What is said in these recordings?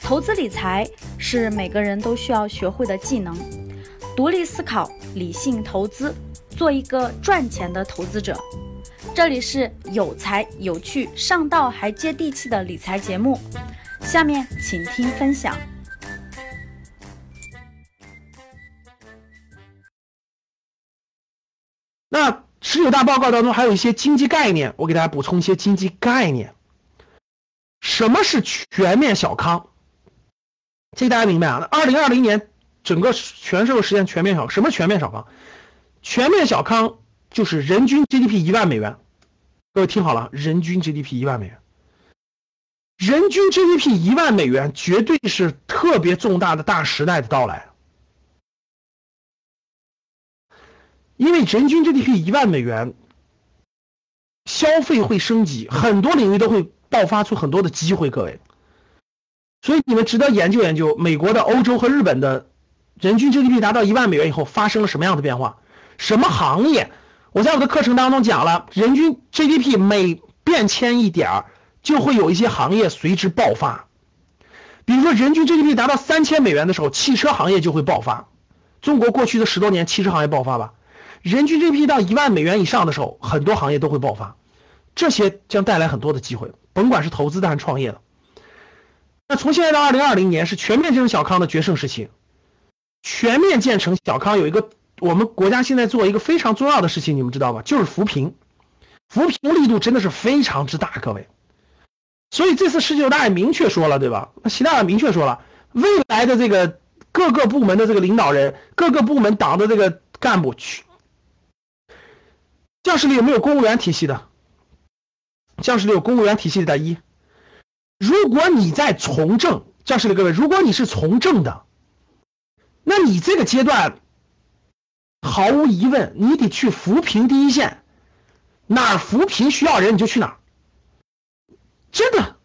投资理财是每个人都需要学会的技能，独立思考，理性投资，做一个赚钱的投资者。这里是有才有趣、上道还接地气的理财节目，下面请听分享。十九大报告当中还有一些经济概念，我给大家补充一些经济概念。什么是全面小康？这大家明白啊？那二零二零年整个全社会实现全面小康，什么全面小康？全面小康就是人均 GDP 一万美元。各位听好了，人均 GDP 一万美元，人均 GDP 一万美元绝对是特别重大的大时代的到来。因为人均 GDP 一万美元，消费会升级，很多领域都会爆发出很多的机会，各位。所以你们值得研究研究美国的、欧洲和日本的，人均 GDP 达到一万美元以后发生了什么样的变化？什么行业？我在我的课程当中讲了，人均 GDP 每变迁一点儿，就会有一些行业随之爆发。比如说，人均 GDP 达到三千美元的时候，汽车行业就会爆发。中国过去的十多年，汽车行业爆发吧。人均 GDP 到一万美元以上的时候，很多行业都会爆发，这些将带来很多的机会，甭管是投资的还是创业的。那从现在到二零二零年是全面建成小康的决胜时期，全面建成小康有一个我们国家现在做一个非常重要的事情，你们知道吗？就是扶贫，扶贫力度真的是非常之大，各位。所以这次十九大也明确说了，对吧？那习大大明确说了，未来的这个各个部门的这个领导人，各个部门党的这个干部去，教室里有没有公务员体系的？教室里有公务员体系的，一。如果你在从政，教室里各位，如果你是从政的，那你这个阶段，毫无疑问，你得去扶贫第一线，哪儿扶贫需要人你就去哪儿。真的，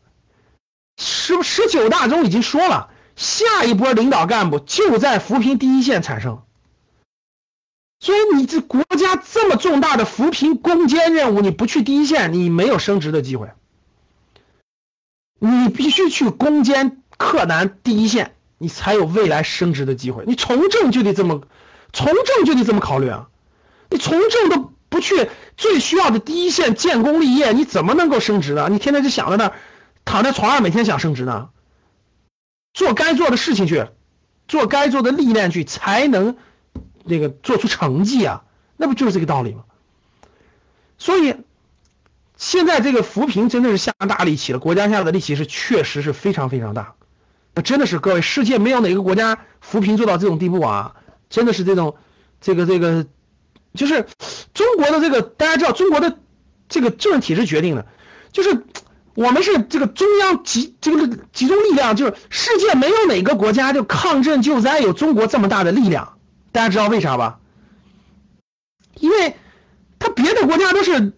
十十九大中已经说了，下一波领导干部就在扶贫第一线产生。所以你这国家这么重大的扶贫攻坚任务，你不去第一线，你没有升职的机会。你必须去攻坚克难第一线，你才有未来升职的机会。你从政就得这么，从政就得这么考虑啊！你从政都不去最需要的第一线建功立业，你怎么能够升职呢？你天天就想着那，躺在床上每天想升职呢？做该做的事情去，做该做的历练去，才能那个做出成绩啊！那不就是这个道理吗？所以。现在这个扶贫真的是下大力气了，国家下的力气是确实是非常非常大，那真的是各位，世界没有哪个国家扶贫做到这种地步啊！真的是这种，这个这个，就是中国的这个，大家知道中国的这个政治体制决定的，就是我们是这个中央集这个集中力量，就是世界没有哪个国家就抗震救灾有中国这么大的力量，大家知道为啥吧？因为他别的国家都是。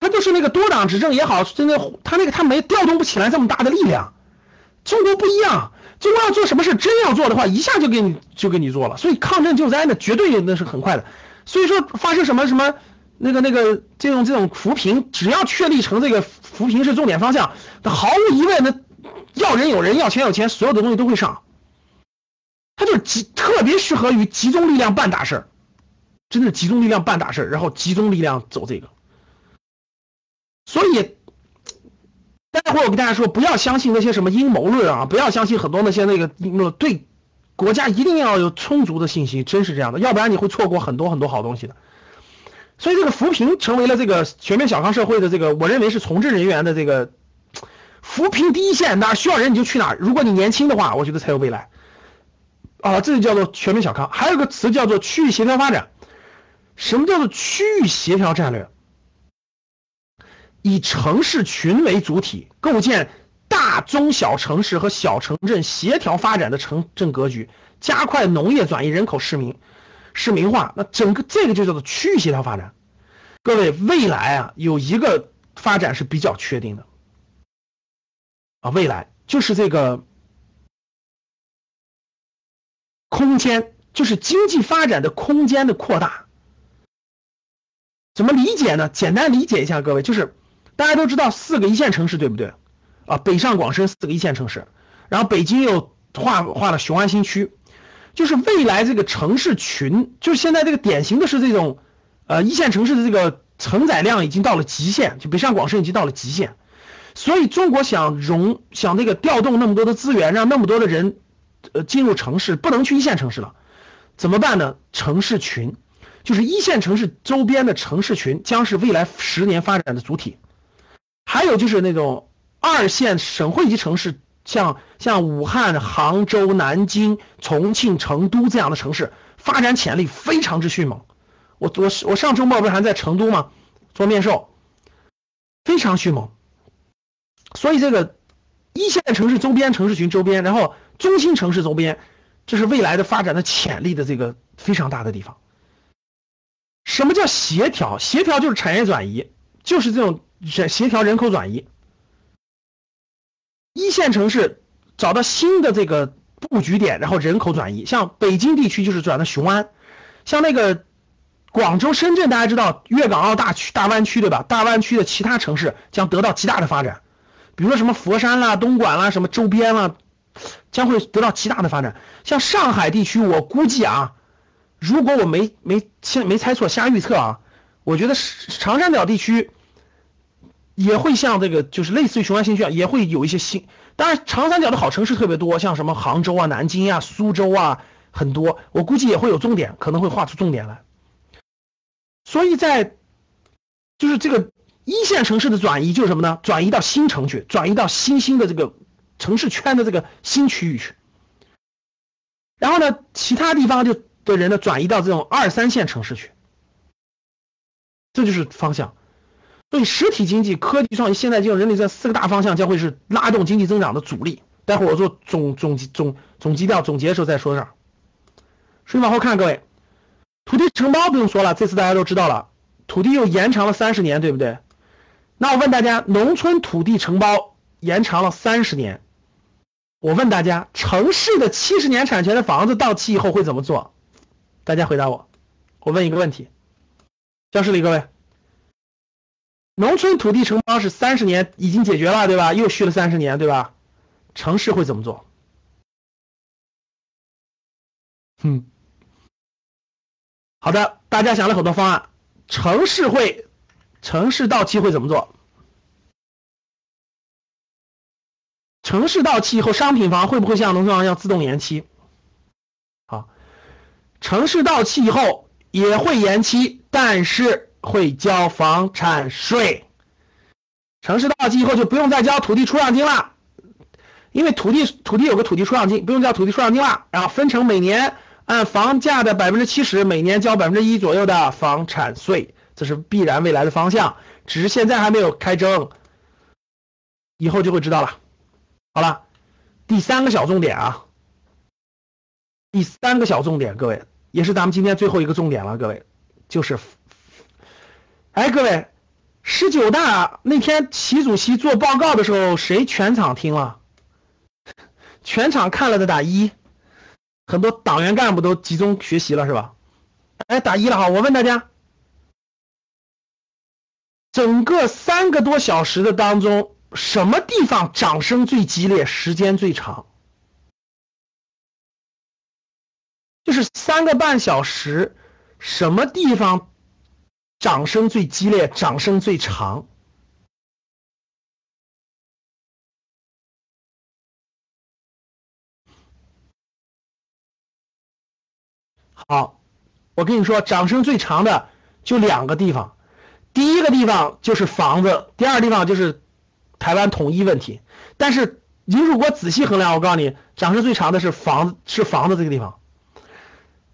他就是那个多党执政也好，真的他那个他没调动不起来这么大的力量。中国不一样，中国要做什么事，真要做的话，一下就给你就给你做了。所以抗震救灾呢，绝对那是很快的。所以说发生什么什么那个那个这种这种扶贫，只要确立成这个扶贫是重点方向，那毫无疑问，那要人有人，要钱有钱，所有的东西都会上。他就集特别适合于集中力量办大事儿，真的集中力量办大事儿，然后集中力量走这个。所以，待会儿我跟大家说，不要相信那些什么阴谋论啊，不要相信很多那些那个那对国家一定要有充足的信息，真是这样的，要不然你会错过很多很多好东西的。所以这个扶贫成为了这个全面小康社会的这个，我认为是从政人员的这个扶贫第一线，哪需要人你就去哪。如果你年轻的话，我觉得才有未来。啊，这就叫做全面小康。还有个词叫做区域协调发展。什么叫做区域协调战略？以城市群为主体，构建大中小城市和小城镇协调发展的城镇格局，加快农业转移、人口市民市民化。那整个这个就叫做区域协调发展。各位，未来啊，有一个发展是比较确定的啊，未来就是这个空间，就是经济发展的空间的扩大。怎么理解呢？简单理解一下，各位就是。大家都知道四个一线城市对不对？啊，北上广深四个一线城市，然后北京又划划了雄安新区，就是未来这个城市群，就是现在这个典型的是这种，呃，一线城市的这个承载量已经到了极限，就北上广深已经到了极限，所以中国想融想那个调动那么多的资源，让那么多的人，呃，进入城市，不能去一线城市了，怎么办呢？城市群。就是一线城市周边的城市群将是未来十年发展的主体，还有就是那种二线省会级城市，像像武汉、杭州、南京、重庆、成都这样的城市，发展潜力非常之迅猛。我我我上周末不是还在成都吗？做面授，非常迅猛。所以这个一线城市周边城市群周边，然后中心城市周边，这是未来的发展的潜力的这个非常大的地方。什么叫协调？协调就是产业转移，就是这种协协调人口转移。一线城市找到新的这个布局点，然后人口转移。像北京地区就是转到雄安，像那个广州、深圳，大家知道粤港澳大区、大湾区对吧？大湾区的其他城市将得到极大的发展，比如说什么佛山啦、东莞啦、什么周边啦，将会得到极大的发展。像上海地区，我估计啊。如果我没没猜没猜错，瞎预测啊，我觉得是长三角地区也会像这个，就是类似于雄安新区啊，也会有一些新。当然，长三角的好城市特别多，像什么杭州啊、南京啊、苏州啊，很多。我估计也会有重点，可能会画出重点来。所以在就是这个一线城市的转移，就是什么呢？转移到新城去，转移到新兴的这个城市圈的这个新区域去。然后呢，其他地方就。的人呢，转移到这种二三线城市去，这就是方向。所以，实体经济、科技创新、现代金融、人力这四个大方向将会是拉动经济增长的主力。待会儿我做总总总总基调总结的时候再说这儿。所以往后看，各位，土地承包不用说了，这次大家都知道了，土地又延长了三十年，对不对？那我问大家，农村土地承包延长了三十年，我问大家，城市的七十年产权的房子到期以后会怎么做？大家回答我，我问一个问题，教室里各位，农村土地承包是三十年已经解决了，对吧？又续了三十年，对吧？城市会怎么做？嗯，好的，大家想了很多方案，城市会，城市到期会怎么做？城市到期以后，商品房会不会像农村房一样自动延期？城市到期以后也会延期，但是会交房产税。城市到期以后就不用再交土地出让金了，因为土地土地有个土地出让金，不用交土地出让金了。然后分成每年按房价的百分之七十，每年交百分之一左右的房产税，这是必然未来的方向，只是现在还没有开征，以后就会知道了。好了，第三个小重点啊。第三个小重点，各位也是咱们今天最后一个重点了，各位就是，哎，各位，十九大那天习主席做报告的时候，谁全场听了？全场看了的打一，很多党员干部都集中学习了是吧？哎，打一了哈，我问大家，整个三个多小时的当中，什么地方掌声最激烈，时间最长？就是三个半小时，什么地方掌声最激烈，掌声最长？好，我跟你说，掌声最长的就两个地方，第一个地方就是房子，第二个地方就是台湾统一问题。但是你如果仔细衡量，我告诉你，掌声最长的是房子，是房子这个地方。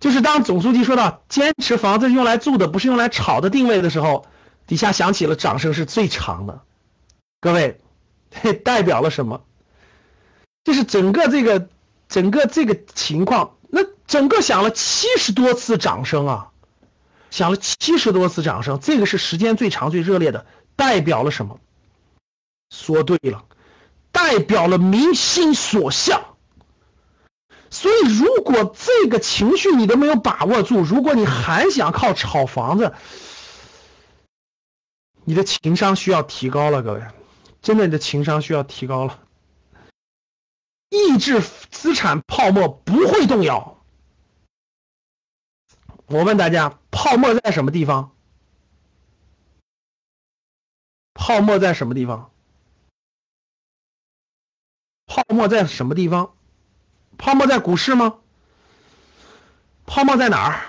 就是当总书记说到坚持房子用来住的，不是用来炒的定位的时候，底下响起了掌声是最长的。各位，代表了什么？就是整个这个整个这个情况，那整个响了七十多次掌声啊，响了七十多次掌声，这个是时间最长最热烈的，代表了什么？说对了，代表了民心所向。所以，如果这个情绪你都没有把握住，如果你还想靠炒房子，你的情商需要提高了，各位，真的你的情商需要提高了。抑制资产泡沫不会动摇。我问大家，泡沫在什么地方？泡沫在什么地方？泡沫在什么地方？泡沫在股市吗？泡沫在哪儿？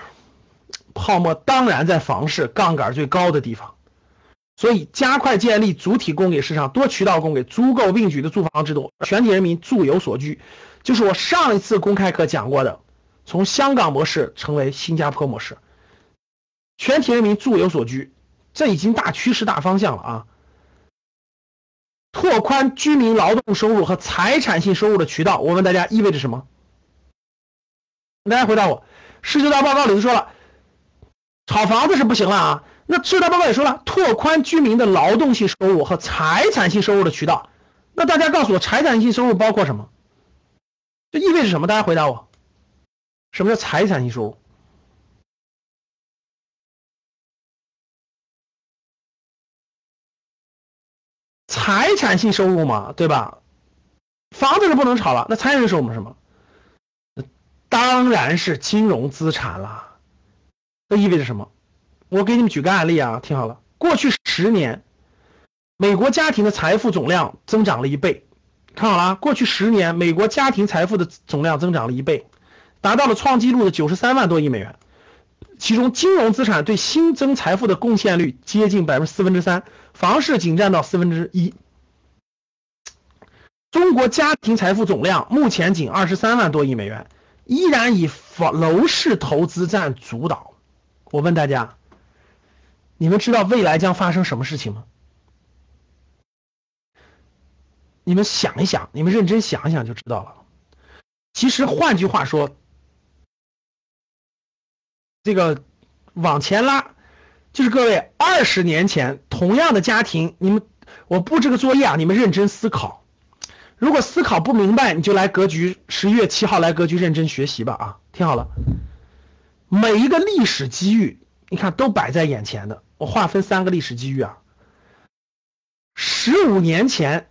泡沫当然在房市杠杆最高的地方。所以，加快建立主体供给市场、多渠道供给、足够并举的住房制度，全体人民住有所居，就是我上一次公开课讲过的，从香港模式成为新加坡模式。全体人民住有所居，这已经大趋势、大方向了啊！拓宽居民劳动收入和财产性收入的渠道，我问大家意味着什么？大家回答我。市九大报告里头说了，炒房子是不行了啊。那市大报告也说了，拓宽居民的劳动性收入和财产性收入的渠道。那大家告诉我，财产性收入包括什么？这意味着什么？大家回答我。什么叫财产性收入？财产性收入嘛，对吧？房子是不能炒了，那财产性收入是什么？当然是金融资产了。这意味着什么？我给你们举个案例啊，听好了。过去十年，美国家庭的财富总量增长了一倍。看好了，过去十年，美国家庭财富的总量增长了一倍，达到了创纪录的九十三万多亿美元。其中，金融资产对新增财富的贡献率接近百分之四分之三，房市仅占到四分之一。中国家庭财富总量目前仅二十三万多亿美元，依然以房楼市投资占主导。我问大家。你们知道未来将发生什么事情吗？你们想一想，你们认真想一想就知道了。其实换句话说，这个往前拉，就是各位二十年前同样的家庭，你们我布置个作业啊，你们认真思考。如果思考不明白，你就来格局十一月七号来格局认真学习吧啊！听好了，每一个历史机遇，你看都摆在眼前的。我划分三个历史机遇啊。十五年前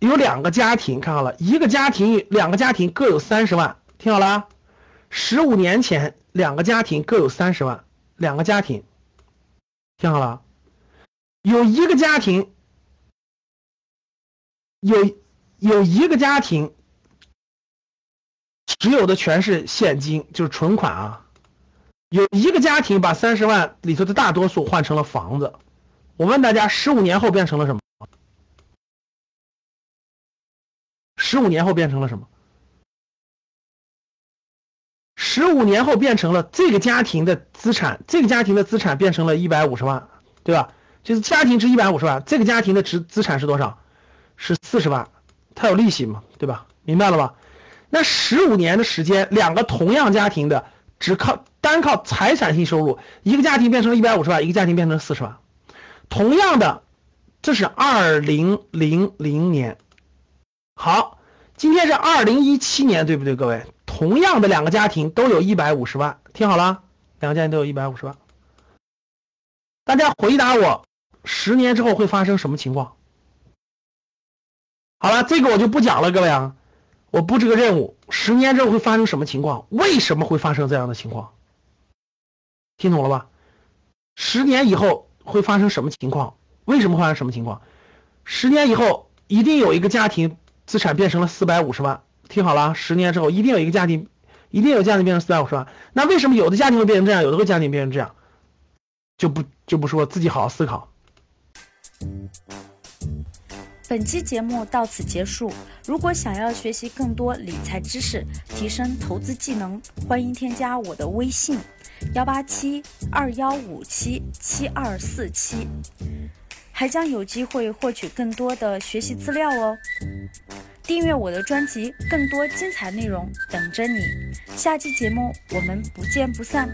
有两个家庭，看好了，一个家庭两个家庭各有三十万，听好了啊。十五年前两个家庭各有三十万，两个家庭，听好了，有一个家庭有有一个家庭持有的全是现金，就是存款啊。有一个家庭把三十万里头的大多数换成了房子，我问大家，十五年后变成了什么？十五年后变成了什么？十五年后变成了这个家庭的资产，这个家庭的资产变成了一百五十万，对吧？就是家庭值一百五十万，这个家庭的值资产是多少？是四十万，它有利息嘛，对吧？明白了吧？那十五年的时间，两个同样家庭的。只靠单靠财产性收入，一个家庭变成了一百五十万，一个家庭变成了四十万。同样的，这是二零零零年。好，今天是二零一七年，对不对，各位？同样的两个家庭都有一百五十万，听好了，两个家庭都有一百五十万。大家回答我，十年之后会发生什么情况？好了，这个我就不讲了，各位啊。我布置个任务，十年之后会发生什么情况？为什么会发生这样的情况？听懂了吧？十年以后会发生什么情况？为什么发生什么情况？十年以后一定有一个家庭资产变成了四百五十万。听好了，十年之后一定有一个家庭，一定有家庭变成四百五十万。那为什么有的家庭会变成这样，有的会家庭变成这样？就不就不说，自己好好思考。本期节目到此结束。如果想要学习更多理财知识，提升投资技能，欢迎添加我的微信：幺八七二幺五七七二四七，还将有机会获取更多的学习资料哦。订阅我的专辑，更多精彩内容等着你。下期节目我们不见不散。